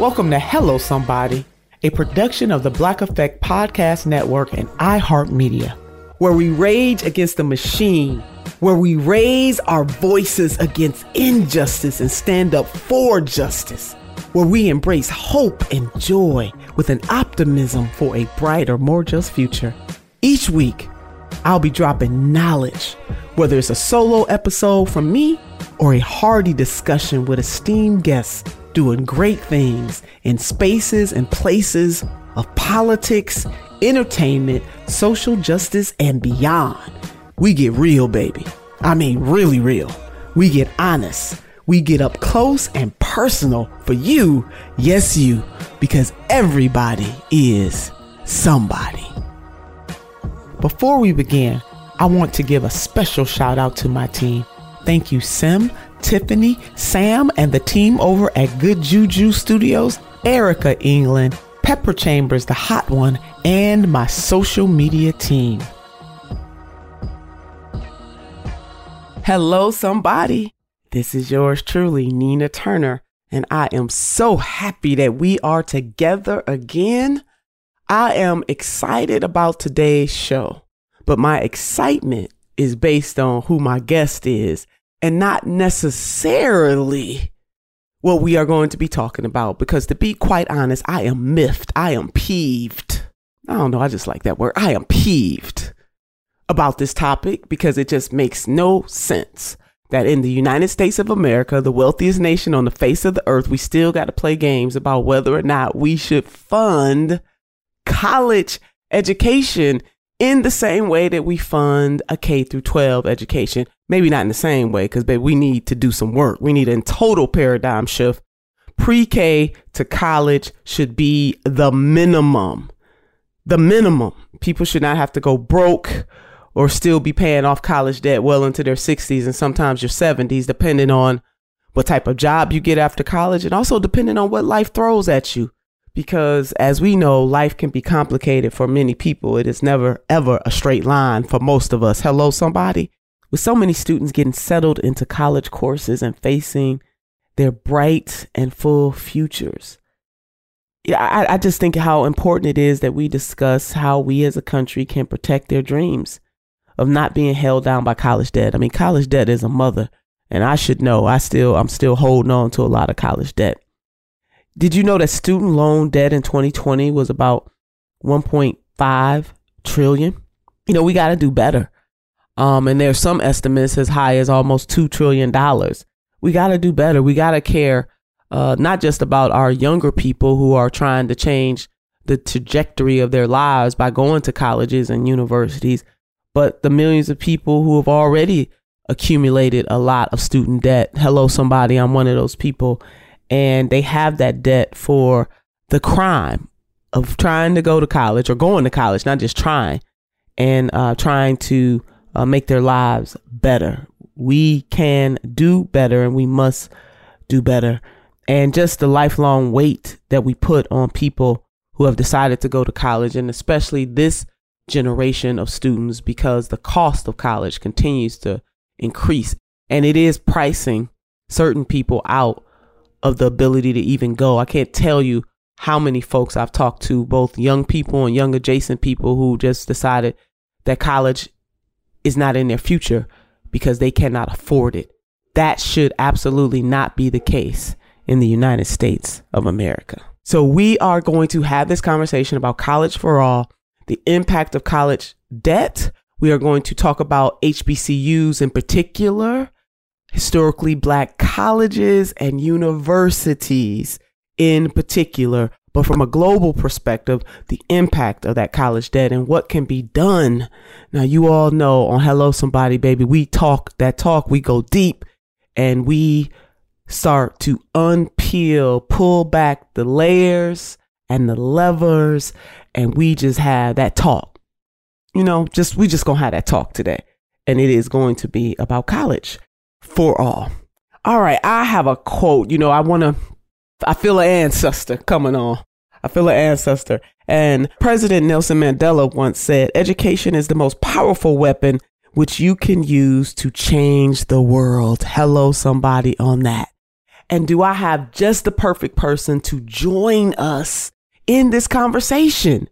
Welcome to Hello Somebody, a production of the Black Effect Podcast Network and iHeartMedia, where we rage against the machine, where we raise our voices against injustice and stand up for justice, where we embrace hope and joy with an optimism for a brighter, more just future. Each week, I'll be dropping knowledge, whether it's a solo episode from me or a hearty discussion with esteemed guests doing great things in spaces and places of politics, entertainment, social justice, and beyond. We get real, baby. I mean, really real. We get honest. We get up close and personal for you, yes, you, because everybody is somebody. Before we begin, I want to give a special shout out to my team. Thank you, Sim, Tiffany, Sam, and the team over at Good Juju Studios, Erica England, Pepper Chambers, the hot one, and my social media team. Hello, somebody. This is yours truly, Nina Turner, and I am so happy that we are together again. I am excited about today's show, but my excitement is based on who my guest is and not necessarily what we are going to be talking about. Because to be quite honest, I am miffed. I am peeved. I don't know. I just like that word. I am peeved about this topic because it just makes no sense that in the United States of America, the wealthiest nation on the face of the earth, we still got to play games about whether or not we should fund college education in the same way that we fund a K through 12 education. Maybe not in the same way, because we need to do some work. We need a total paradigm shift. Pre K to college should be the minimum. The minimum. People should not have to go broke or still be paying off college debt well into their 60s and sometimes your 70s, depending on what type of job you get after college and also depending on what life throws at you because as we know, life can be complicated for many people. It is never, ever a straight line for most of us. Hello, somebody. With so many students getting settled into college courses and facing their bright and full futures. Yeah, I, I just think how important it is that we discuss how we as a country can protect their dreams of not being held down by college debt. I mean, college debt is a mother, and I should know. I still, I'm still holding on to a lot of college debt. Did you know that student loan debt in 2020 was about 1.5 trillion? You know, we got to do better. Um, and there's some estimates as high as almost $2 trillion. We got to do better. We got to care uh, not just about our younger people who are trying to change the trajectory of their lives by going to colleges and universities, but the millions of people who have already accumulated a lot of student debt. Hello, somebody, I'm one of those people. And they have that debt for the crime of trying to go to college or going to college, not just trying, and uh, trying to uh, make their lives better. We can do better and we must do better. And just the lifelong weight that we put on people who have decided to go to college, and especially this generation of students, because the cost of college continues to increase and it is pricing certain people out of the ability to even go. I can't tell you how many folks I've talked to, both young people and young adjacent people who just decided that college is not in their future because they cannot afford it. That should absolutely not be the case in the United States of America. So we are going to have this conversation about college for all, the impact of college debt. We are going to talk about HBCUs in particular, historically black colleges and universities in particular, but from a global perspective, the impact of that college debt and what can be done. Now, you all know on Hello Somebody Baby, we talk that talk, we go deep and we start to unpeel, pull back the layers and the levers, and we just have that talk. You know, just we just gonna have that talk today. And it is going to be about college for all. All right, I have a quote. You know, I wanna I feel an ancestor coming on. I feel an ancestor. And President Nelson Mandela once said, education is the most powerful weapon which you can use to change the world. Hello, somebody on that. And do I have just the perfect person to join us in this conversation?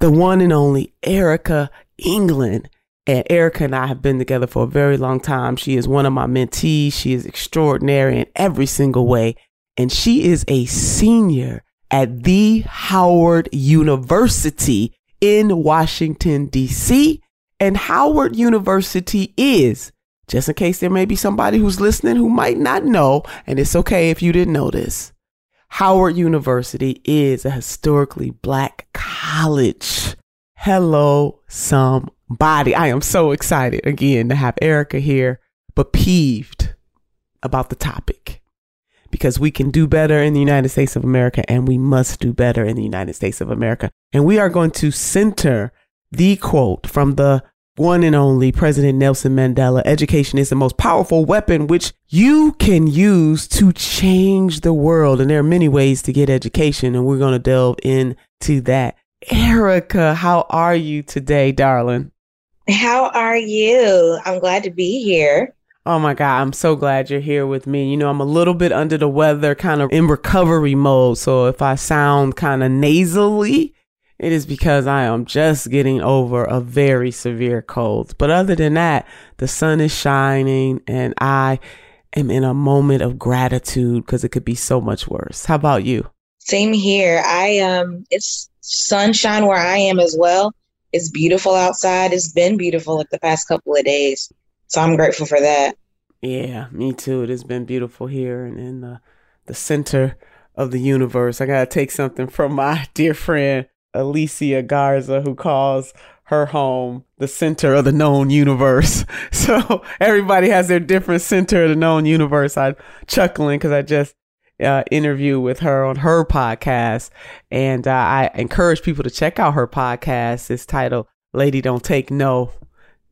The one and only Erica England. And Erica and I have been together for a very long time. She is one of my mentees. She is extraordinary in every single way. And she is a senior at the Howard University in Washington, D.C. And Howard University is just in case there may be somebody who's listening who might not know, and it's okay if you didn't know this. Howard University is a historically black college. Hello, somebody. I am so excited again to have Erica here, but peeved about the topic because we can do better in the United States of America and we must do better in the United States of America. And we are going to center the quote from the one and only President Nelson Mandela, education is the most powerful weapon which you can use to change the world. And there are many ways to get education, and we're going to delve into that. Erica, how are you today, darling? How are you? I'm glad to be here. Oh my God, I'm so glad you're here with me. You know, I'm a little bit under the weather, kind of in recovery mode. So if I sound kind of nasally, it is because I am just getting over a very severe cold. But other than that, the sun is shining and I am in a moment of gratitude because it could be so much worse. How about you? Same here. I um it's sunshine where I am as well. It's beautiful outside. It's been beautiful like the past couple of days. So I'm grateful for that. Yeah, me too. It has been beautiful here and in the the center of the universe. I gotta take something from my dear friend Alicia Garza, who calls her home the center of the known universe. So everybody has their different center of the known universe. I'm chuckling because I just uh, interview with her on her podcast, and uh, I encourage people to check out her podcast. It's titled "Lady Don't Take No."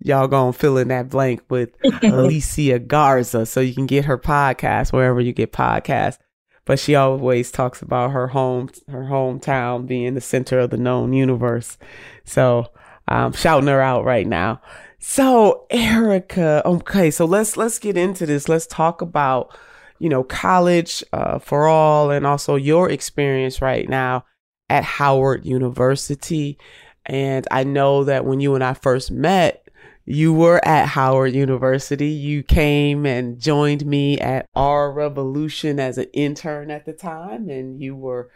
Y'all gonna fill in that blank with Alicia Garza, so you can get her podcast wherever you get podcasts. But she always talks about her home her hometown being the center of the known universe. So i'm shouting her out right now. So erica okay so let's let's get into this. Let's talk about you know college uh, for all and also your experience right now at howard university and i know that when you and i first met you were at Howard University. You came and joined me at our revolution as an intern at the time, and you were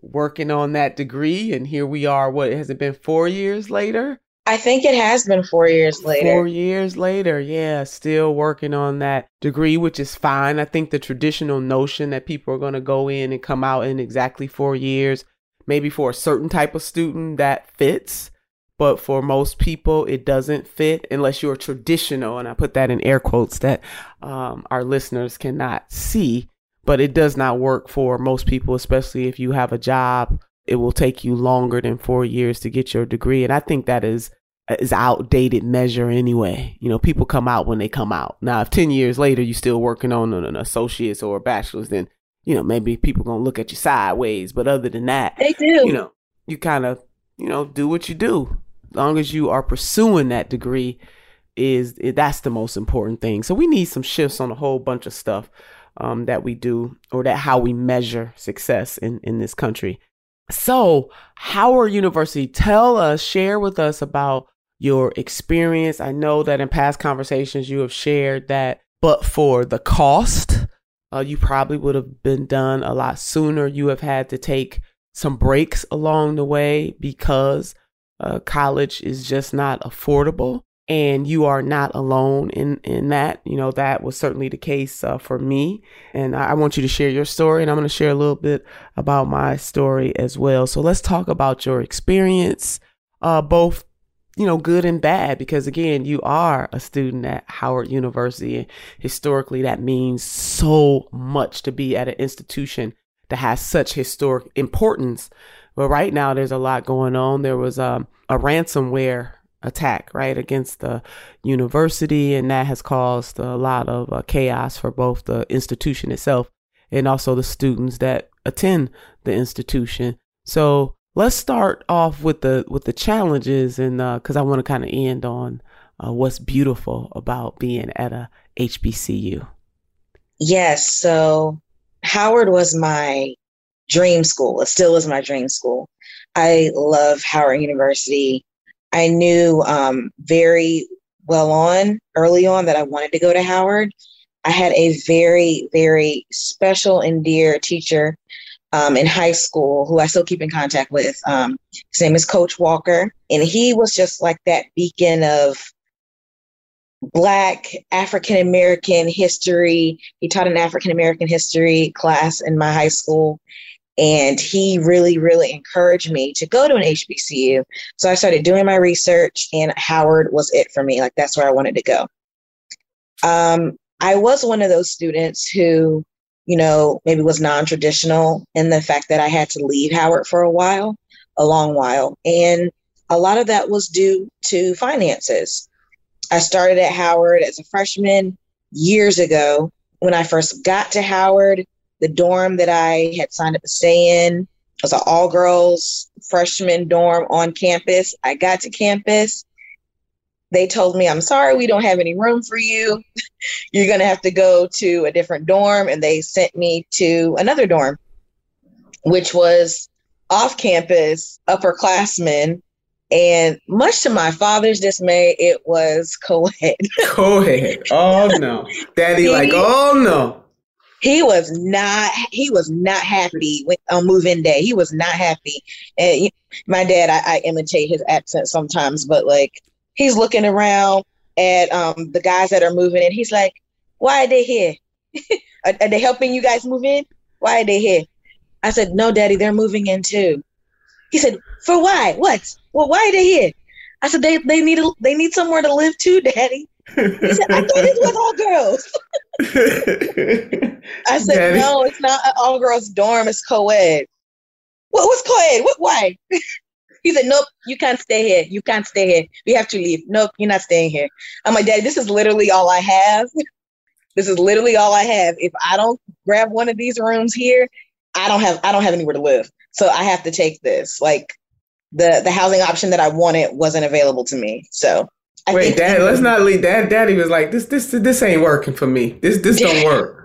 working on that degree. And here we are. What has it been? Four years later. I think it has been four years later. Four years later, yeah, still working on that degree, which is fine. I think the traditional notion that people are going to go in and come out in exactly four years, maybe for a certain type of student that fits, but for most people, it doesn't fit unless you're traditional. And I put that in air quotes that um, our listeners cannot see, but it does not work for most people, especially if you have a job. It will take you longer than four years to get your degree. And I think that is is outdated measure anyway. You know, people come out when they come out. Now, if 10 years later you're still working on an associate's or a bachelor's, then, you know, maybe people going to look at you sideways. But other than that, they do. You know, you kind of, you know, do what you do. As long as you are pursuing that degree is that's the most important thing. So we need some shifts on a whole bunch of stuff um, that we do or that how we measure success in, in this country. So Howard University, tell us, share with us about your experience. I know that in past conversations you have shared that, but for the cost, uh, you probably would have been done a lot sooner. You have had to take some breaks along the way because uh, college is just not affordable. And you are not alone in, in that. You know, that was certainly the case uh, for me. And I, I want you to share your story, and I'm going to share a little bit about my story as well. So let's talk about your experience, uh, both you know, good and bad because again, you are a student at Howard University. And historically, that means so much to be at an institution that has such historic importance. But right now, there's a lot going on. There was um, a ransomware attack, right, against the university, and that has caused a lot of uh, chaos for both the institution itself and also the students that attend the institution. So let's start off with the with the challenges and because uh, I want to kind of end on uh, what's beautiful about being at a HBCU. Yes, so Howard was my dream school. It still is my dream school. I love Howard University. I knew um, very well on early on that I wanted to go to Howard. I had a very, very special and dear teacher um, in high school who I still keep in contact with. Um, his name is Coach Walker, and he was just like that beacon of Black African American history. He taught an African American history class in my high school. And he really, really encouraged me to go to an HBCU. So I started doing my research, and Howard was it for me. Like, that's where I wanted to go. Um, I was one of those students who you know, maybe was non traditional in the fact that I had to leave Howard for a while, a long while. And a lot of that was due to finances. I started at Howard as a freshman years ago. When I first got to Howard, the dorm that I had signed up to stay in It was an all girls freshman dorm on campus. I got to campus they told me, I'm sorry, we don't have any room for you. You're going to have to go to a different dorm. And they sent me to another dorm, which was off campus, upperclassmen. And much to my father's dismay, it was co ed. Co ed. Oh, no. Daddy, he, like, oh, no. He was not. He was not happy on move-in day. He was not happy. And my dad, I, I imitate his accent sometimes, but like he's looking around at um, the guys that are moving in. He's like, why are they here? are, are, they helping you guys move in? Why are they here? I said, no, daddy, they're moving in too. He said, for why? What? Well, why are they here? I said, they, they need a, they need somewhere to live too, daddy. He said, I thought it was all girls. I said, daddy. no, it's not an all girls dorm. It's co-ed. What, what's co-ed? What, why? He said, Nope, you can't stay here. You can't stay here. We have to leave. Nope, you're not staying here. I'm like, Daddy, this is literally all I have. This is literally all I have. If I don't grab one of these rooms here, I don't have I don't have anywhere to live. So I have to take this. Like the the housing option that I wanted wasn't available to me. So I Wait, Dad, let's not leave. Dad, Daddy was like, this, this, this ain't working for me. This, this don't work.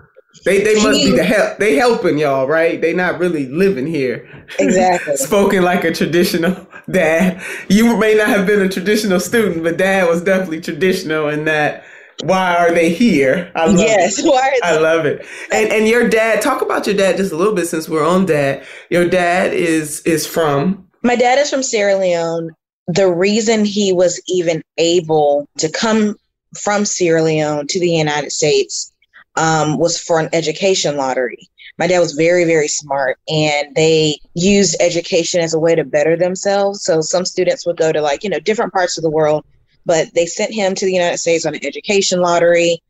They they must be the help. They helping y'all, right? They not really living here. Exactly. Spoken like a traditional dad. You may not have been a traditional student, but dad was definitely traditional in that. Why are they here? I love yes, it. why I love it. And and your dad, talk about your dad just a little bit since we're on dad. Your dad is is from My dad is from Sierra Leone. The reason he was even able to come from Sierra Leone to the United States um, was for an education lottery. My dad was very, very smart, and they used education as a way to better themselves. So some students would go to like, you know, different parts of the world, but they sent him to the United States on an education lottery.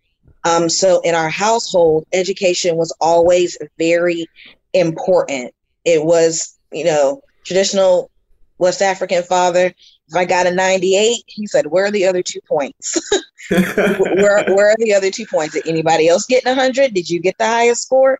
Um, so in our household, education was always very important. It was, you know, traditional West African father. If I got a 98, he said, Where are the other two points? where, where are the other two points? Did anybody else get 100? Did you get the highest score?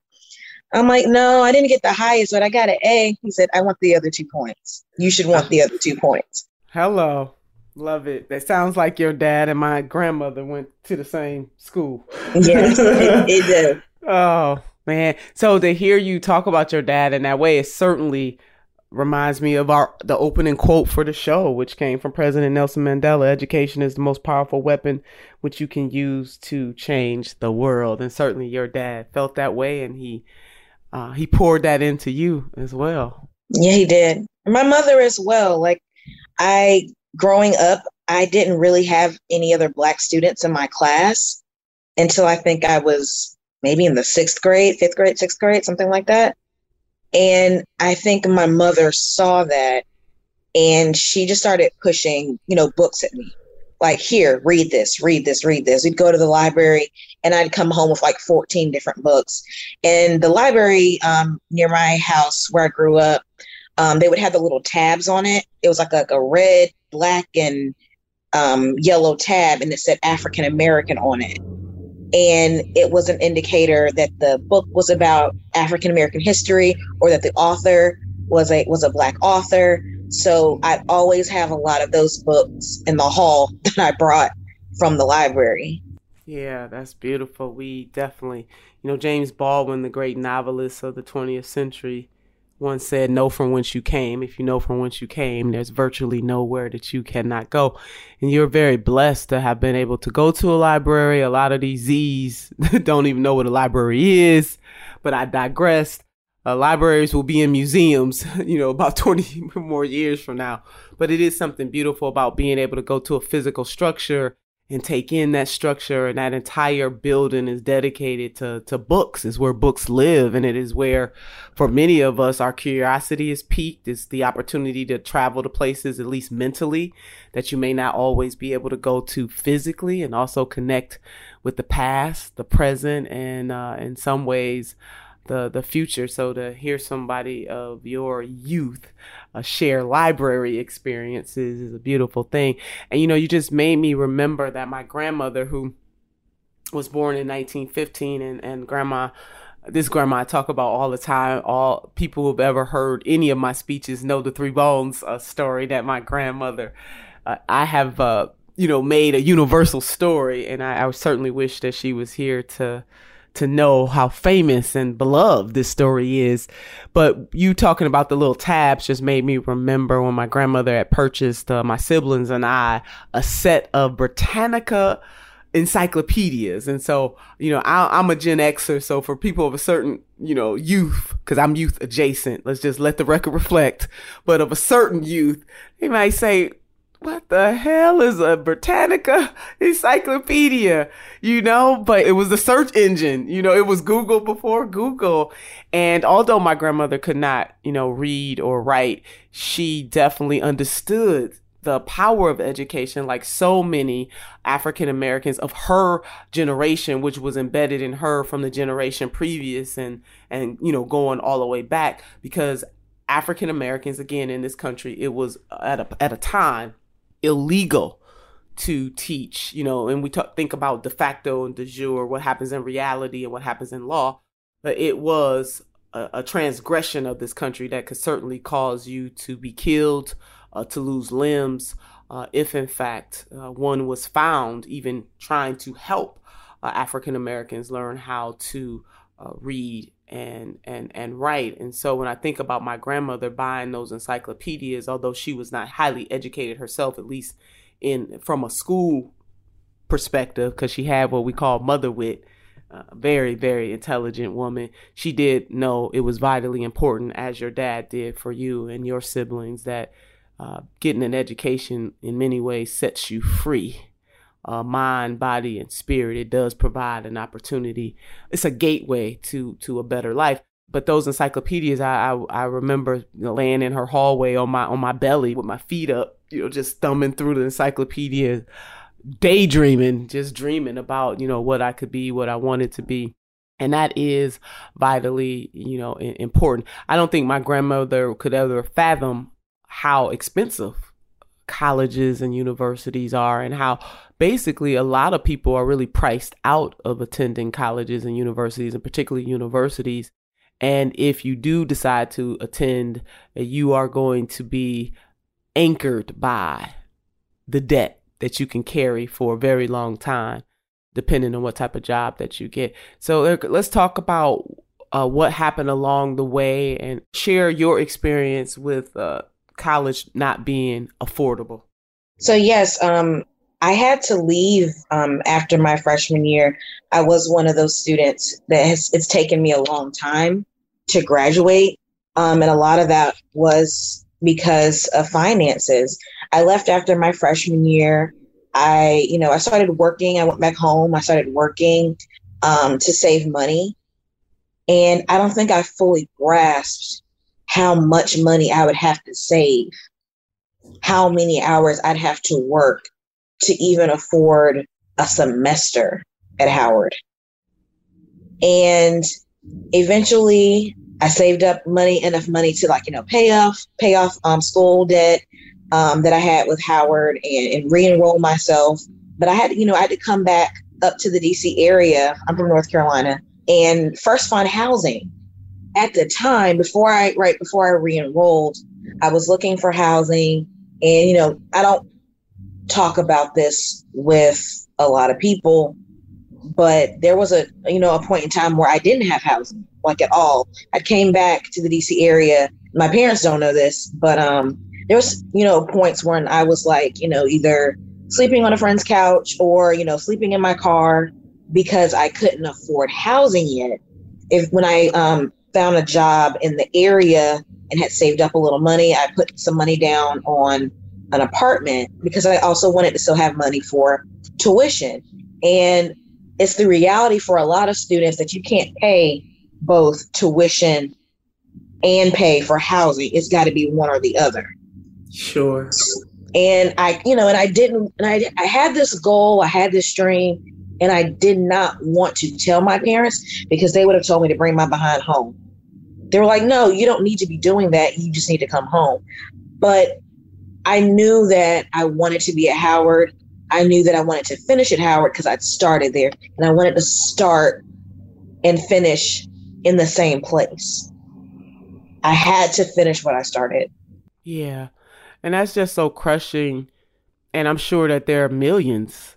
I'm like, No, I didn't get the highest, but I got an A. He said, I want the other two points. You should want the other two points. Hello. Love it. That sounds like your dad and my grandmother went to the same school. Yes, it, it did. Oh, man. So to hear you talk about your dad in that way, is certainly reminds me of our the opening quote for the show, which came from President Nelson Mandela. Education is the most powerful weapon which you can use to change the world. And certainly your dad felt that way and he uh, he poured that into you as well. Yeah, he did. My mother as well. Like I growing up, I didn't really have any other black students in my class until I think I was maybe in the sixth grade, fifth grade, sixth grade, something like that. And I think my mother saw that and she just started pushing, you know, books at me. Like, here, read this, read this, read this. We'd go to the library and I'd come home with like 14 different books. And the library um, near my house where I grew up, um, they would have the little tabs on it. It was like a, a red, black, and um, yellow tab, and it said African American on it and it was an indicator that the book was about African American history or that the author was a was a black author. So I always have a lot of those books in the hall that I brought from the library. Yeah, that's beautiful. We definitely, you know, James Baldwin, the great novelist of the 20th century, once said, Know from whence you came. If you know from whence you came, there's virtually nowhere that you cannot go. And you're very blessed to have been able to go to a library. A lot of these Z's don't even know what a library is, but I digressed. Uh, libraries will be in museums, you know, about 20 more years from now. But it is something beautiful about being able to go to a physical structure and take in that structure and that entire building is dedicated to to books is where books live and it is where for many of us our curiosity is piqued. It's the opportunity to travel to places at least mentally that you may not always be able to go to physically and also connect with the past the present and uh, in some ways the the future. So to hear somebody of your youth uh, share library experiences is a beautiful thing. And you know, you just made me remember that my grandmother, who was born in 1915, and and grandma. This grandma I talk about all the time. All people who've ever heard any of my speeches know the Three Bones uh, story that my grandmother. Uh, I have, uh, you know, made a universal story, and I, I certainly wish that she was here to to know how famous and beloved this story is. But you talking about the little tabs just made me remember when my grandmother had purchased uh, my siblings and I a set of Britannica encyclopedias. And so, you know, I, am a Gen Xer. So for people of a certain, you know, youth, cause I'm youth adjacent, let's just let the record reflect, but of a certain youth, they might say, what the hell is a Britannica encyclopedia? You know, but it was the search engine. You know, it was Google before Google. And although my grandmother could not, you know, read or write, she definitely understood the power of education like so many African Americans of her generation, which was embedded in her from the generation previous and, and, you know, going all the way back because African Americans, again, in this country, it was at a, at a time illegal to teach, you know, and we talk, think about de facto and de jure, what happens in reality and what happens in law, but it was a, a transgression of this country that could certainly cause you to be killed, uh, to lose limbs, uh, if in fact uh, one was found even trying to help uh, African Americans learn how to uh, read and and and write. And so when I think about my grandmother buying those encyclopedias, although she was not highly educated herself, at least in from a school perspective, because she had what we call mother wit, a very very intelligent woman. She did know it was vitally important, as your dad did for you and your siblings, that uh, getting an education in many ways sets you free. Uh, mind, body, and spirit. It does provide an opportunity. It's a gateway to to a better life. But those encyclopedias, I I, I remember laying in her hallway on my on my belly with my feet up, you know, just thumbing through the encyclopedia, daydreaming, just dreaming about you know what I could be, what I wanted to be and that is vitally you know important i don't think my grandmother could ever fathom how expensive colleges and universities are and how basically a lot of people are really priced out of attending colleges and universities and particularly universities and if you do decide to attend, you are going to be anchored by the debt that you can carry for a very long time, depending on what type of job that you get. So let's talk about uh, what happened along the way and share your experience with uh, college not being affordable. So yes, um, I had to leave um, after my freshman year. I was one of those students that has it's taken me a long time to graduate. Um, and a lot of that was because of finances. I left after my freshman year. I, you know, I started working. I went back home. I started working um, to save money. And I don't think I fully grasped how much money I would have to save, how many hours I'd have to work to even afford a semester at Howard. And eventually I saved up money, enough money to like, you know, pay off, pay off um, school debt um, that I had with Howard and, and re-enroll myself. But I had, you know, I had to come back up to the DC area. I'm from North Carolina and first find housing. At the time, before I right before I re-enrolled, I was looking for housing, and you know, I don't talk about this with a lot of people but there was a you know a point in time where I didn't have housing like at all. I came back to the DC area. My parents don't know this, but um there was you know points when I was like you know either sleeping on a friend's couch or you know sleeping in my car because I couldn't afford housing yet. If when I um found a job in the area and had saved up a little money, I put some money down on an apartment because I also wanted to still have money for tuition. And it's the reality for a lot of students that you can't pay both tuition and pay for housing. It's got to be one or the other. Sure. And I, you know, and I didn't, and I, I had this goal, I had this dream, and I did not want to tell my parents because they would have told me to bring my behind home. They were like, no, you don't need to be doing that. You just need to come home. But I knew that I wanted to be at Howard. I knew that I wanted to finish at Howard because I'd started there and I wanted to start and finish in the same place. I had to finish what I started. Yeah. And that's just so crushing. And I'm sure that there are millions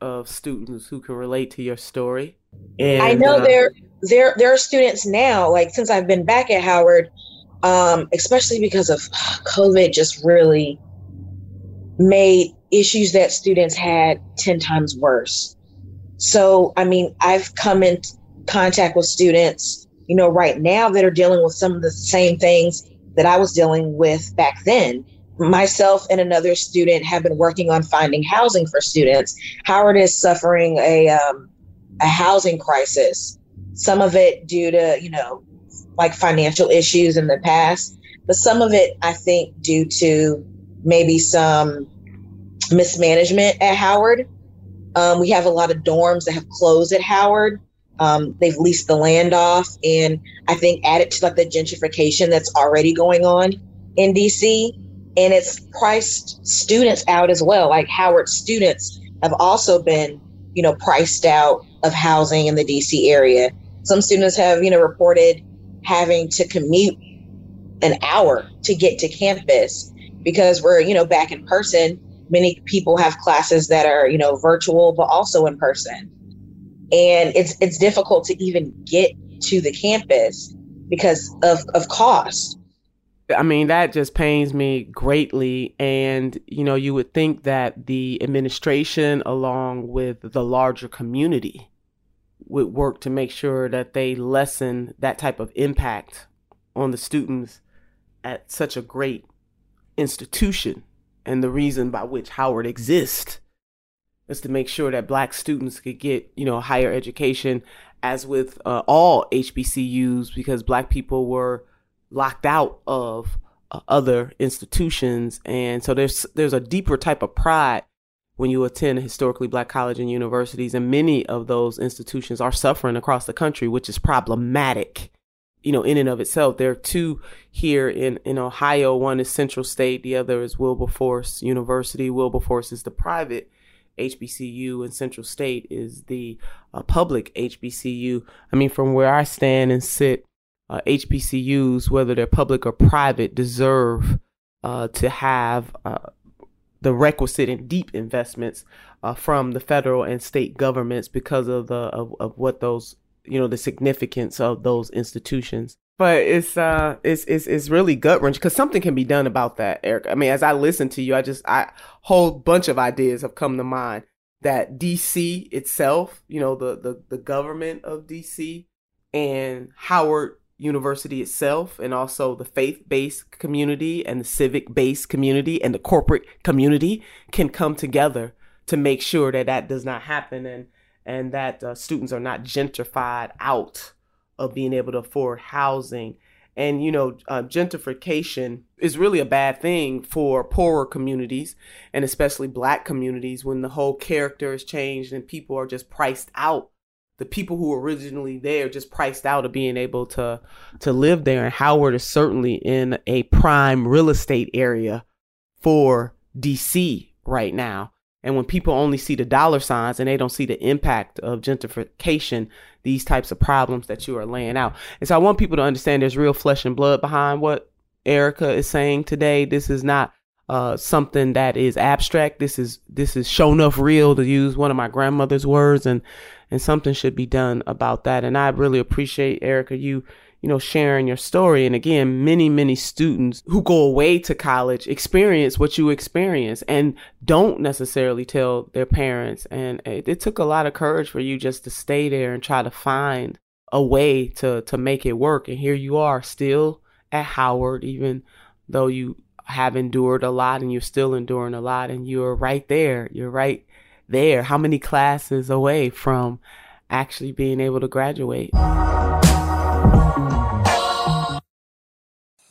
of students who can relate to your story. And I know uh, there there there are students now, like since I've been back at Howard, um, especially because of COVID just really made issues that students had 10 times worse. So, I mean, I've come in contact with students, you know, right now that are dealing with some of the same things that I was dealing with back then. Myself and another student have been working on finding housing for students. Howard is suffering a um, a housing crisis. Some of it due to you know like financial issues in the past, but some of it I think due to maybe some mismanagement at Howard. Um, we have a lot of dorms that have closed at Howard. Um, they've leased the land off, and I think added to like the gentrification that's already going on in DC, and it's priced students out as well. Like Howard students have also been, you know, priced out of housing in the DC area. Some students have, you know, reported having to commute an hour to get to campus because we're, you know, back in person many people have classes that are you know virtual but also in person and it's it's difficult to even get to the campus because of of cost I mean, that just pains me greatly. And, you know, you would think that the administration, along with the larger community, would work to make sure that they lessen that type of impact on the students at such a great institution and the reason by which Howard exists is to make sure that black students could get, you know, higher education as with uh, all HBCUs because black people were locked out of uh, other institutions. And so there's there's a deeper type of pride when you attend historically black college and universities. And many of those institutions are suffering across the country which is problematic you know in and of itself. There are two here in in ohio. One is central state. The other is wilberforce university. Wilberforce is the private hbcu and central state is the uh, public hbcu i mean from where i stand and sit uh, hbcus whether they're public or private deserve uh, to have uh, the requisite and deep investments uh, from the federal and state governments because of the of, of what those you know the significance of those institutions. But it's uh it's it's, it's really gut wrenching because something can be done about that eric i mean as i listen to you i just i whole bunch of ideas have come to mind that dc itself you know the the, the government of dc and howard university itself and also the faith-based community and the civic-based community and the corporate community can come together to make sure that that does not happen. And and that uh, students are not gentrified out of being able to afford housing. And you know uh, gentrification is really a bad thing for poorer communities and especially black communities when the whole character is changed and people are just priced out. The people who were originally there just priced out of being able to to live there. And howard is certainly in a prime real estate area for dc right now and when people only see the dollar signs and they don't see the impact of gentrification these types of problems that you are laying out and so i want people to understand there's real flesh and blood behind what erica is saying today this is not uh, something that is abstract. This is this is show enough real to use one of my grandmother's words, and and something should be done about that. And I really appreciate Erica you you know sharing your story. And again, many many students who go away to college experience what you experience and don't necessarily tell their parents. And it, it took a lot of courage for you just to stay there and try to find a way to to make it work. And here you are still at Howard, even though you have endured a lot and you're still enduring a lot and you're right there. You're right there. How many classes away from actually being able to graduate?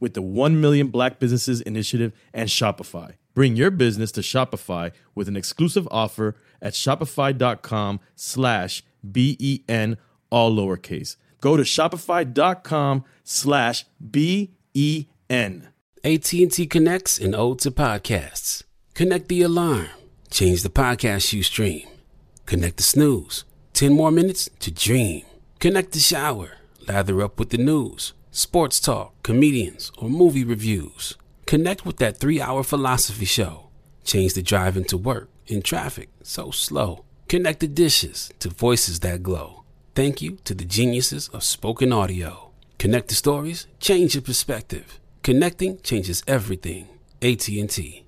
with the 1 Million Black Businesses Initiative and Shopify. Bring your business to Shopify with an exclusive offer at shopify.com slash B-E-N, all lowercase. Go to shopify.com slash B-E-N. AT&T connects and ode to podcasts. Connect the alarm. Change the podcast you stream. Connect the snooze. 10 more minutes to dream. Connect the shower. Lather up with the news, sports talk, comedians, or movie reviews. Connect with that three hour philosophy show. Change the drive into work in traffic so slow. Connect the dishes to voices that glow. Thank you to the geniuses of spoken audio. Connect the stories, change your perspective. Connecting changes everything. AT&T.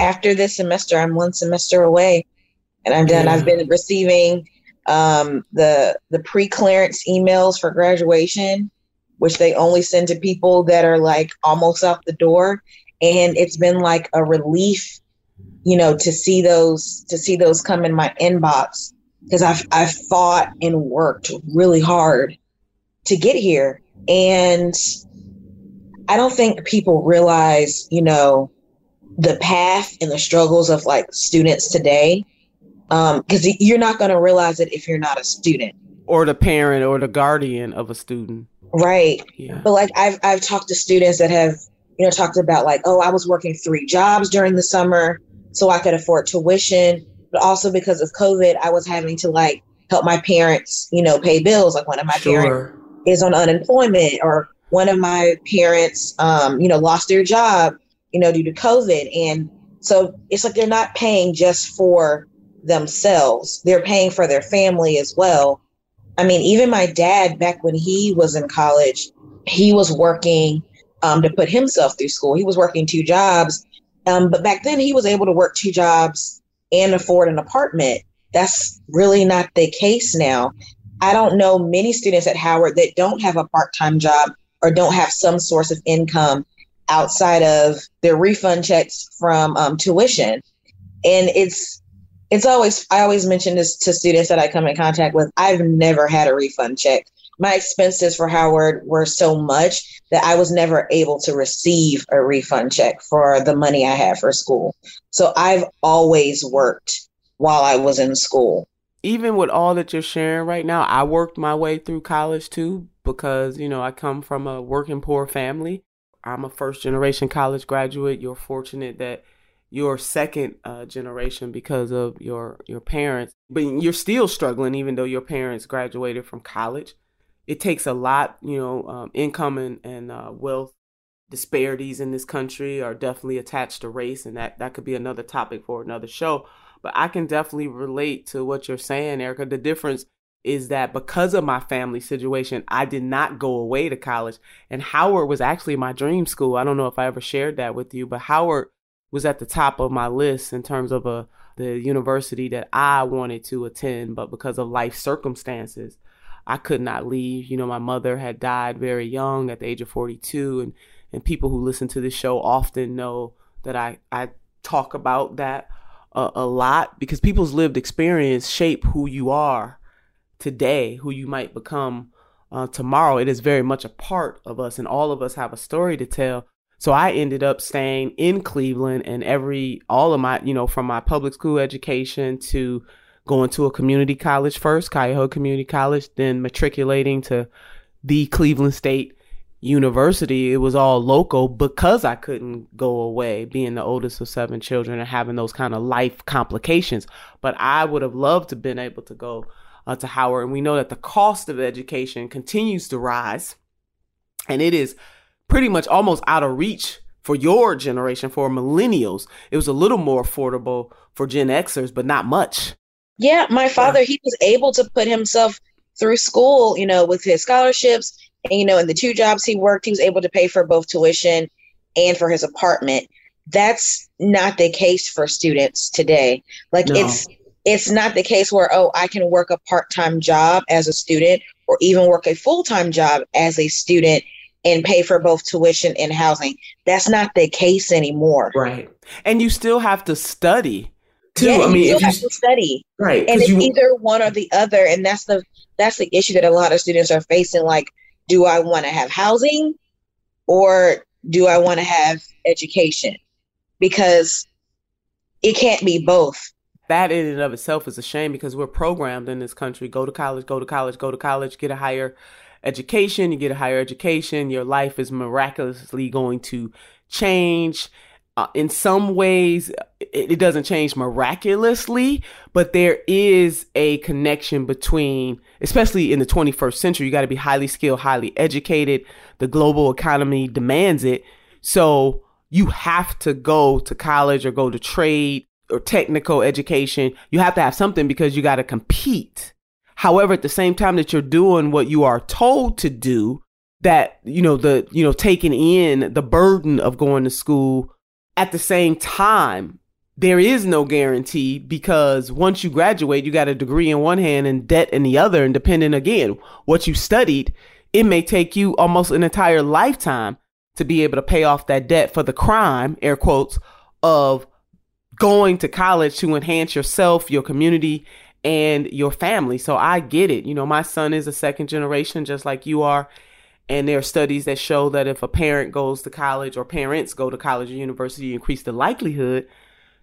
After this semester, I'm one semester away, and I'm done. Yeah. I've been receiving um, the the pre clearance emails for graduation, which they only send to people that are like almost out the door, and it's been like a relief, you know, to see those to see those come in my inbox because I've I've fought and worked really hard to get here, and I don't think people realize, you know, the path and the struggles of like students today. Because you're not going to realize it if you're not a student, Or the parent or the guardian of a student. right? Yeah. But like I've I've talked to students that have you know talked about like oh I was working three jobs during the summer so I could afford tuition, but also because of COVID I was having to like help my parents you know pay bills. Like one of my parents is on unemployment or one of my parents um, you know lost their job you know due to covid and so it's like they're not paying just for themselves. They're paying for their family as well. I mean even my dad back when he was in college he was working um, to put himself through school. He was working two jobs. Um, but back then he was able to work two jobs and afford an apartment. That's really not the case now. I don't know many students at Howard that don't have a part time job or don't have some source of income outside of their refund checks from um, tuition. And it's it's always I always mention this to students that I come in contact with. I've never had a refund check. My expenses for Howard were so much that I was never able to receive a refund check for the money I had for school. So I've always worked while I was in school. even with all that you're sharing right now, I worked my way through college too because, you know, I come from a working poor family. I'm a first generation college graduate. You're fortunate that you're second uh, generation because of your your parents, but you're still struggling even though your parents graduated from college. It takes a lot, you know, um, income and, and uh, wealth disparities in this country are definitely attached to race, and that that could be another topic for another show. But I can definitely relate to what you're saying, Erica. The difference is that because of my family situation, I did not go away to college, and Howard was actually my dream school. I don't know if I ever shared that with you, but Howard was at the top of my list in terms of a the university that I wanted to attend, but because of life circumstances, I could not leave. You know, my mother had died very young at the age of 42, and and people who listen to this show often know that I I talk about that a, a lot because people's lived experience shape who you are today, who you might become uh, tomorrow. It is very much a part of us, and all of us have a story to tell. So I ended up staying in Cleveland, and every all of my you know from my public school education to going to a community college first, Cuyahoga Community College, then matriculating to the Cleveland State University. It was all local because I couldn't go away, being the oldest of seven children and having those kind of life complications. But I would have loved to been able to go uh, to Howard, and we know that the cost of education continues to rise, and it is pretty much almost out of reach for your generation, for millennials. It was a little more affordable for Gen Xers, but not much. Yeah, my father, he was able to put himself through school, you know, with his scholarships and, you know, in the two jobs he worked, he was able to pay for both tuition and for his apartment. That's not the case for students today. Like No. it's it's not the case where oh, I can work a part-time job as a student or even work a full-time job as a student and pay for both tuition and housing. That's not the case anymore. Right. And you still have to study too. Yeah, I you mean, you, have to study. right. And it's you, either one or the other and that's the that's the issue that a lot of students are facing like do i want to have housing or do i want to have education because it can't be both that in and of itself is a shame because we're programmed in this country go to college, go to college, go to college, get a higher education. You get a higher education, your life is miraculously going to change. uh, in some ways it, it doesn't change miraculously, but there is a connection between, especially in the 21st century, you got to be highly skilled, highly educated. The global economy demands it. So you have to go to college or go to trade or technical education. You have to have something because you got to compete. However, at the same time that you're doing what you are told to do, that, you know, the, you know, taking in the burden of going to school at the same time, there is no guarantee because once you graduate, you got a degree in one hand and debt in the other. And depending again, what you studied, it may take you almost an entire lifetime to be able to pay off that debt for the crime, air quotes, of going to college to enhance yourself, your community, and your family. So I get it. You know, my son is a second generation, just like you are. And there are studies that show that if a parent goes to college or parents go to college or university, increase the likelihood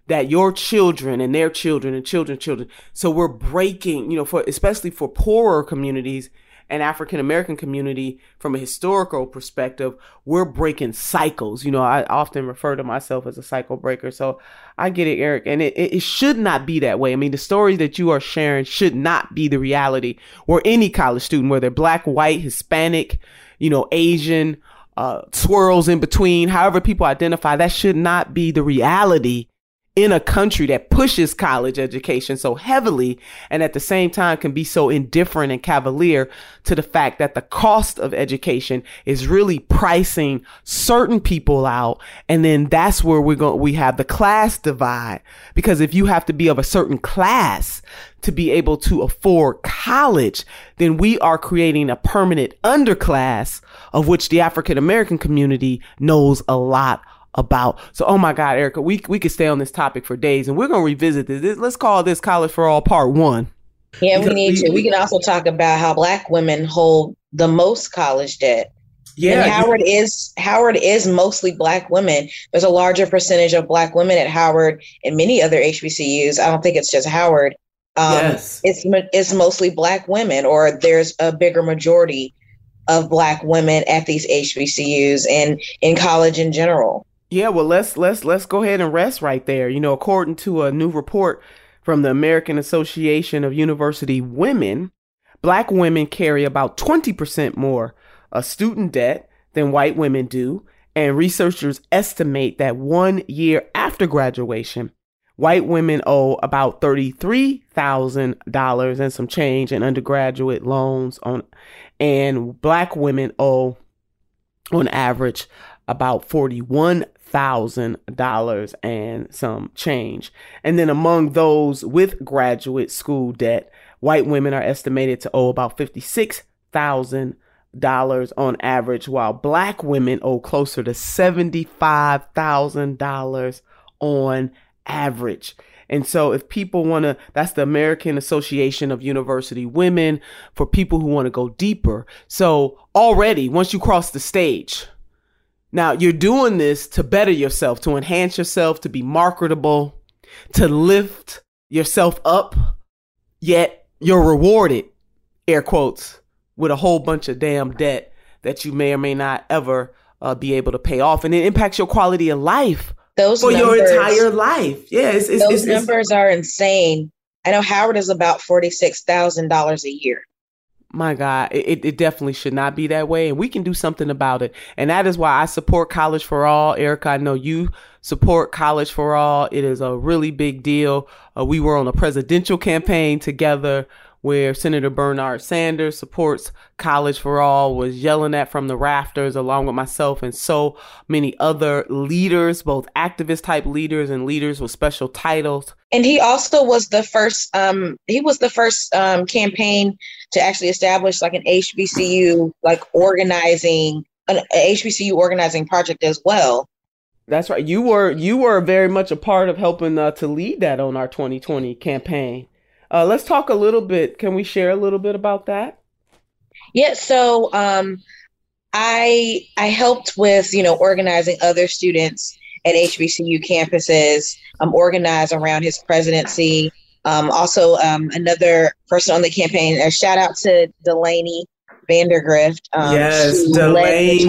that your children and their children and children children. So we're breaking, you know, for especially for poorer communities and African American community from a historical perspective, we're breaking cycles. You know, I often refer to myself as a cycle breaker. So I get it, Eric. And it, it should not be that way. I mean, the stories that you are sharing should not be the reality where any college student, whether black, white, Hispanic, you know, Asian, uh, swirls in between, however people identify, that should not be the reality in a country that pushes college education so heavily and at the same time can be so indifferent and cavalier to the fact that the cost of education is really pricing certain people out. And then that's where we're going we have the class divide. Because if you have to be of a certain class to be able to afford college then we are creating a permanent underclass of which the African American community knows a lot about. So, oh my God, Erica, we we could stay on this topic for days, and we're gonna revisit this. Let's call this College for All Part One. Yeah, we need to. We can also talk about how Black women hold the most college debt. Yeah, and Howard is Howard is mostly Black women. There's a larger percentage of Black women at Howard and many other HBCUs. I don't think it's just Howard. Um, yes. it's it's mostly Black women, or there's a bigger majority of Black women at these HBCUs and in college in general. Yeah, well let's let's let's go ahead and rest right there. You know, according to a new report from the American Association of University Women, black women carry about 20% more uh, student debt than white women do, and researchers estimate that 1 year after graduation, white women owe about $33,000 and some change in undergraduate loans on and black women owe on average about $41,000 and some change. And then among those with graduate school debt, white women are estimated to owe about $56,000 on average, while black women owe closer to $75,000 on average. And so if people want to, that's the American Association of University Women for people who want to go deeper. So already, once you cross the stage, now, you're doing this to better yourself, to enhance yourself, to be marketable, to lift yourself up, yet you're rewarded, air quotes, with a whole bunch of damn debt that you may or may not ever uh, be able to pay off. And it impacts your quality of life those for numbers, your entire life. Yeah, it's, it's, those it's, numbers are insane. I know Howard is about $46,000 a year my God, it, it definitely should not be that way. And we can do something about it. And that is why I support College for All. Erica, I know you support College for All. It is a really big deal. Uh, we were on a presidential campaign together where Senator Bernard Sanders supports College for All, was yelling at from the rafters, along with myself and so many other leaders, both activist type leaders and leaders with special titles. And he also was the first, um, he was the first um, campaign to actually establish like an HBCU, like organizing, an HBCU organizing project as well. That's right. You were you were very much a part of helping uh, to lead that on our 2020 campaign. Uh, let's talk a little bit. Can we share a little bit about that? Yeah. So um, I I helped with you know organizing other students at HBCU campuses. I'm um, organized around his presidency. Um, also, um, another person on the campaign. A shout out to Delaney Vandergrift. Um, yes, Delaney.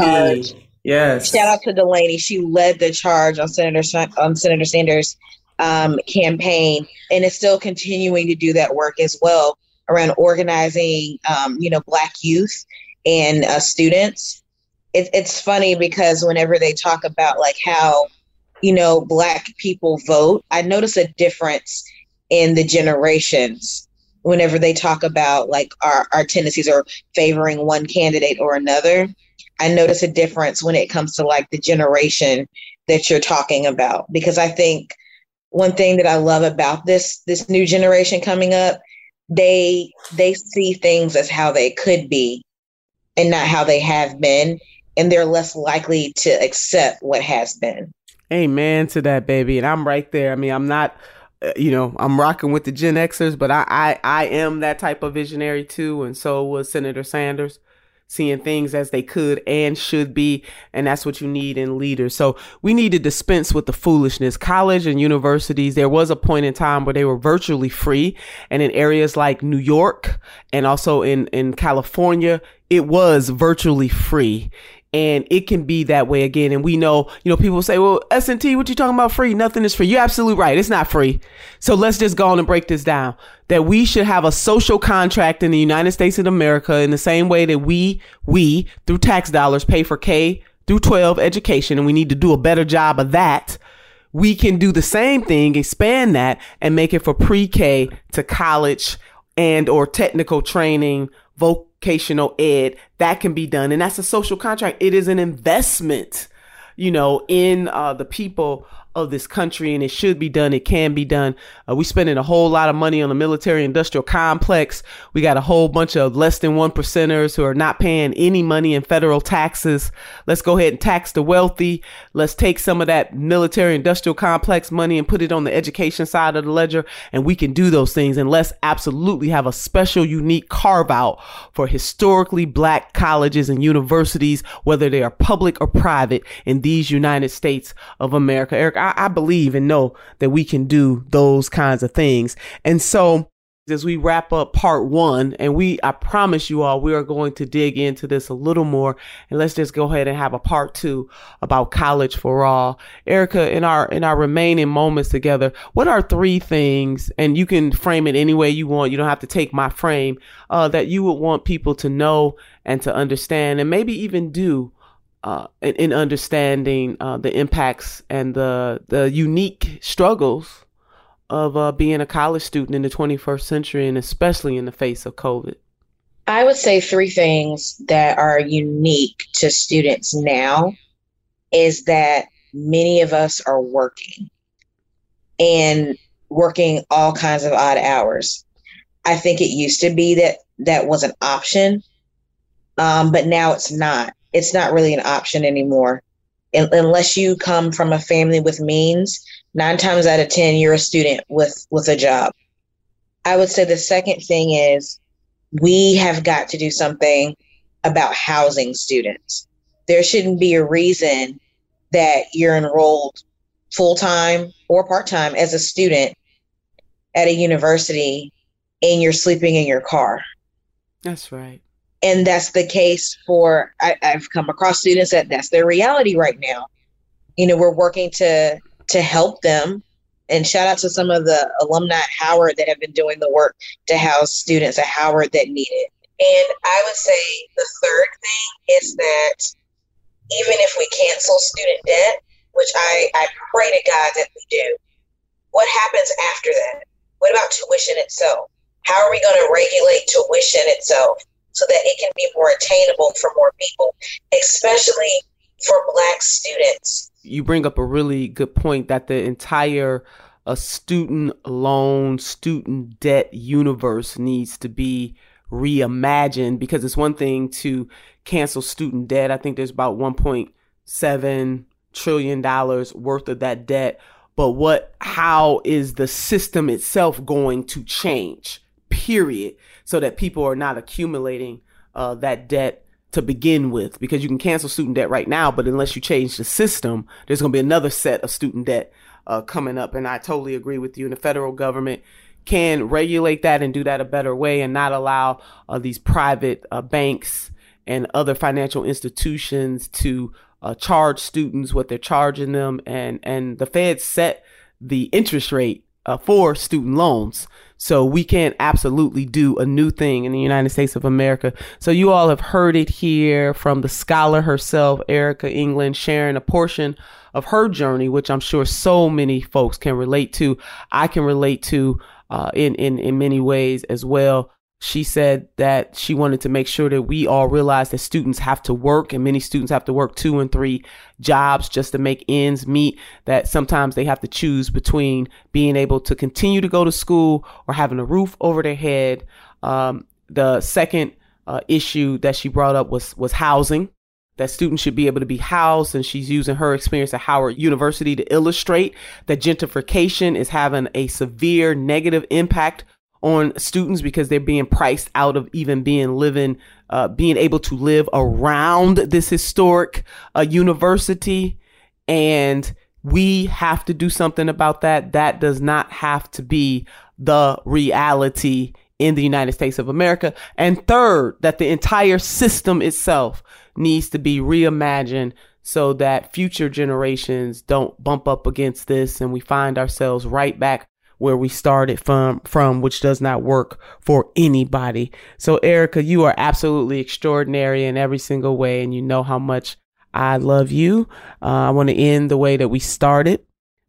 Yes. Shout out to Delaney. She led the charge on Senator on Senator Sanders' um, campaign, and is still continuing to do that work as well around organizing, um, you know, Black youth and uh, students. It, it's funny because whenever they talk about like how, you know, Black people vote, I notice a difference in the generations whenever they talk about like our, our tendencies or favoring one candidate or another. I notice a difference when it comes to like the generation that you're talking about because I think one thing that I love about this this new generation coming up they they see things as how they could be and not how they have been and they're less likely to accept what has been. Amen to that baby. And i'm right there. I mean i'm not uh, you know i'm rocking with the gen xers but I, I i am that type of visionary too and so was senator sanders seeing things as they could and should be. And that's what you need in leaders. So we need to dispense with the foolishness. College and universities, there was a point in time where they were virtually free. And in areas like New York and also in, in California, it was virtually free and it can be that way again. And we know, you know, people say, well, S&T, what you talking about free? Nothing is free. You're absolutely right. It's not free. So let's just go on and break this down. That we should have a social contract in the United States of America in the same way that we, we, through tax dollars, pay for K through 12 education. And we need to do a better job of that. We can do the same thing, expand that and make it for pre-K to college and or technical training, voc vocational ed that can be done. And that's a social contract. It is an investment you know in uh, the people of this country and it should be done. It can be done. Uh, we spending a whole lot of money on the military industrial complex. We got a whole bunch of less than one percenters who are not paying any money in federal taxes. Let's go ahead and tax the wealthy. Let's take some of that military industrial complex money and put it on the education side of the ledger. And we can do those things. And let's absolutely have a special, unique carve out for historically black colleges and universities, whether they are public or private in these United States of America. Eric, I believe and know that we can do those kinds of things. And so as we wrap up part one and we i promise you all we are going to dig into this a little more and let's just go ahead and have a part two about college for all erica in our in our remaining moments together what are three things and you can frame it any way you want you don't have to take my frame uh, that you would want people to know and to understand and maybe even do uh, in, in, understanding uh, the impacts and the the unique struggles of uh, being a college student in the 21st century, and especially in the face of COVID? I would say three things that are unique to students now is that many of us are working and working all kinds of odd hours. I think it used to be that that was an option, um, but now it's not it's not really an option anymore. Unless you come from a family with means, nine times out of 10, you're a student with, with a job. I would say the second thing is we have got to do something about housing students. There shouldn't be a reason that you're enrolled full time or part time as a student at a university and you're sleeping in your car. That's right and that's the case for I, i've come across students that that's their reality right now. You know we're working to to help them. And shout out to some of the alumni at howard that have been doing the work to house students at howard that need it. And i would say the third thing is that even if we cancel student debt which i i pray to god that we do what happens after that? What about tuition itself? How are we going to regulate tuition itself so that it can be more attainable for more people, especially for Black students. You bring up a really good point that the entire a student loan, student debt universe needs to be reimagined because it's one thing to cancel student debt. I think there's about 1.7 trillion dollars worth of that debt. But what, how is the system itself going to change? Period so that people are not accumulating uh, that debt to begin with because you can cancel student debt right now, but unless you change the system, there's going to be another set of student debt uh, coming up. And I totally agree with you. And the federal government can regulate that and do that a better way and not allow uh, these private uh, banks and other financial institutions to uh, charge students what they're charging them, and and the Fed set the interest rate uh, for student loans. So we can't absolutely do a new thing in the United States of America. So you all have heard it here from the scholar herself, Erica England, sharing a portion of her journey, which I'm sure so many folks can relate to. I can relate to uh, in in in many ways as well she said that she wanted to make sure that we all realize that students have to work and many students have to work two and three jobs just to make ends meet that sometimes they have to choose between being able to continue to go to school or having a roof over their head. Um, the second uh, issue that she brought up was was housing that students should be able to be housed and she's using her experience at Howard University to illustrate that gentrification is having a severe negative impact on students because they're being priced out of even being living, uh, being able to live around this historic uh, university. And we have to do something about that. That does not have to be the reality in the United States of America. And third, that the entire system itself needs to be reimagined so that future generations don't bump up against this and we find ourselves right back where we started from from which does not work for anybody. So Erica, you are absolutely extraordinary in every single way and you know how much I love you. Uh, I want to end the way that we started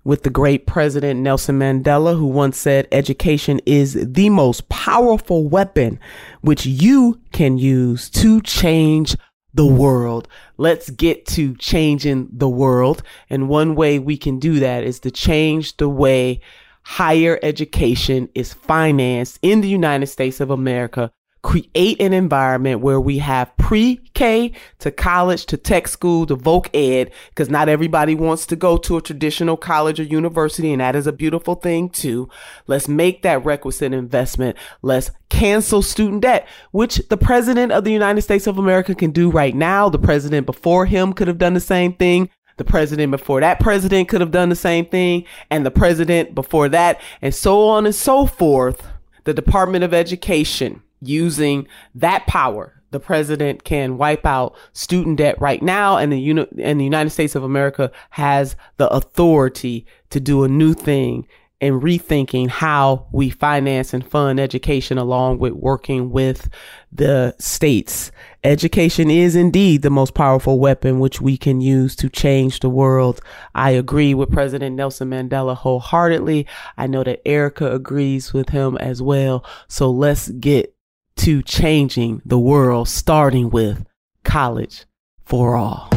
with the great president Nelson Mandela, who once said, education is the most powerful weapon which you can use to change the world. Let's get to changing the world. And one way we can do that is to change the way higher education is financed in the United States of America. Create an environment where we have pre-K to college to tech school to voc ed, because not everybody wants to go to a traditional college or university, and that is a beautiful thing too. Let's make that requisite investment. Let's cancel student debt, which the president of the United States of America can do right now. The president before him could have done the same thing. The president before that president could have done the same thing, and the president before that, and so on and so forth. The Department of Education using that power the president can wipe out student debt right now and the uni- and the United States of America has the authority to do a new thing and rethinking how we finance and fund education along with working with the states. Education is indeed the most powerful weapon which we can use to change the world. I agree with President Nelson Mandela wholeheartedly. I know that Erica agrees with him as well. So let's get to changing the world, starting with college for all.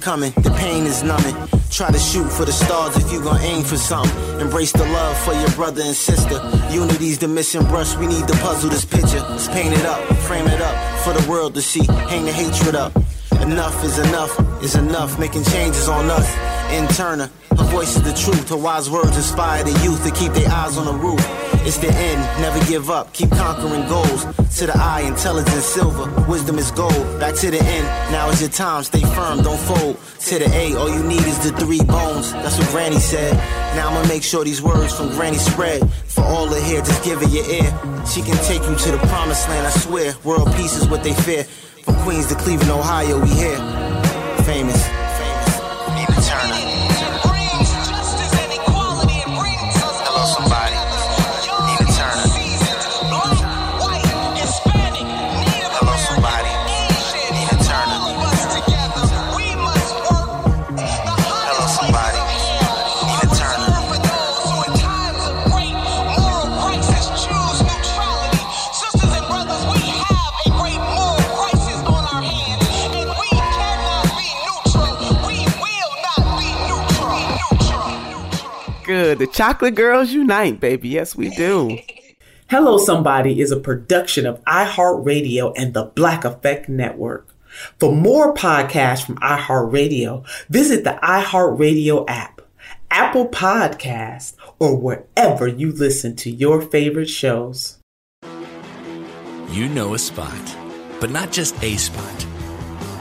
Coming, the pain is numbing. Try to shoot for the stars if you gon' aim for something. Embrace the love for your brother and sister. Unity's the missing brush, we need to puzzle this picture. Let's paint it up, frame it up for the world to see. Hang the hatred up. Enough is enough, is enough, making changes on us. In Turner, her voice is the truth. Her wise words inspire the youth to keep their eyes on the roof. It's the end, never give up, keep conquering goals. To the eye, intelligence silver, wisdom is gold. Back to the end, now is your time, stay firm, don't fold. To the A, all you need is the three bones. That's what Granny said. Now I'ma make sure these words from Granny spread. For all the here, just give it your ear. She can take you to the promised land, I swear. World peace is what they fear. From Queens to Cleveland, Ohio, we here. Famous. The Chocolate Girls Unite, baby. Yes, we do. Hello Somebody is a production of iHeartRadio and the Black Effect Network. For more podcasts from iHeartRadio, visit the iHeartRadio app, Apple Podcast, or wherever you listen to your favorite shows. You know a spot, but not just a spot,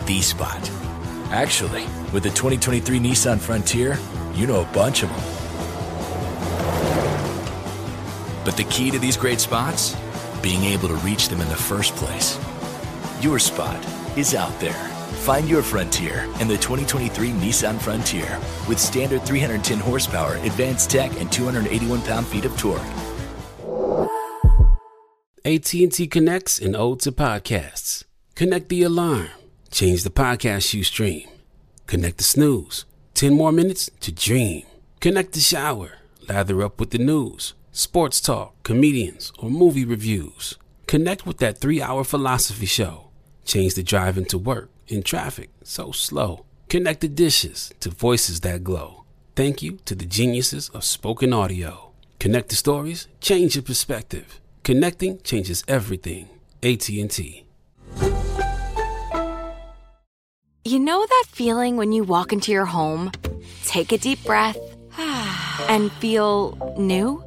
the spot. Actually, with the 2023 Nissan Frontier, you know a bunch of them. But the key to these great spots? Being able to reach them in the first place. Your spot is out there. Find your frontier in the 2023 Nissan Frontier with standard 310 horsepower, advanced tech, and 281 pound-feet of torque. AT&T connects and ode to podcasts. Connect the alarm. Change the podcast you stream. Connect the snooze. 10 more minutes to dream. Connect the shower. Lather up with the news, sports talk, comedians, or movie reviews. Connect with that three hour philosophy show. Change the drive into work in traffic so slow. Connect the dishes to voices that glow. Thank you to the geniuses of spoken audio. Connect the stories, change your perspective. Connecting changes everything. AT&T. You know that feeling when you walk into your home, take a deep breath, and feel new?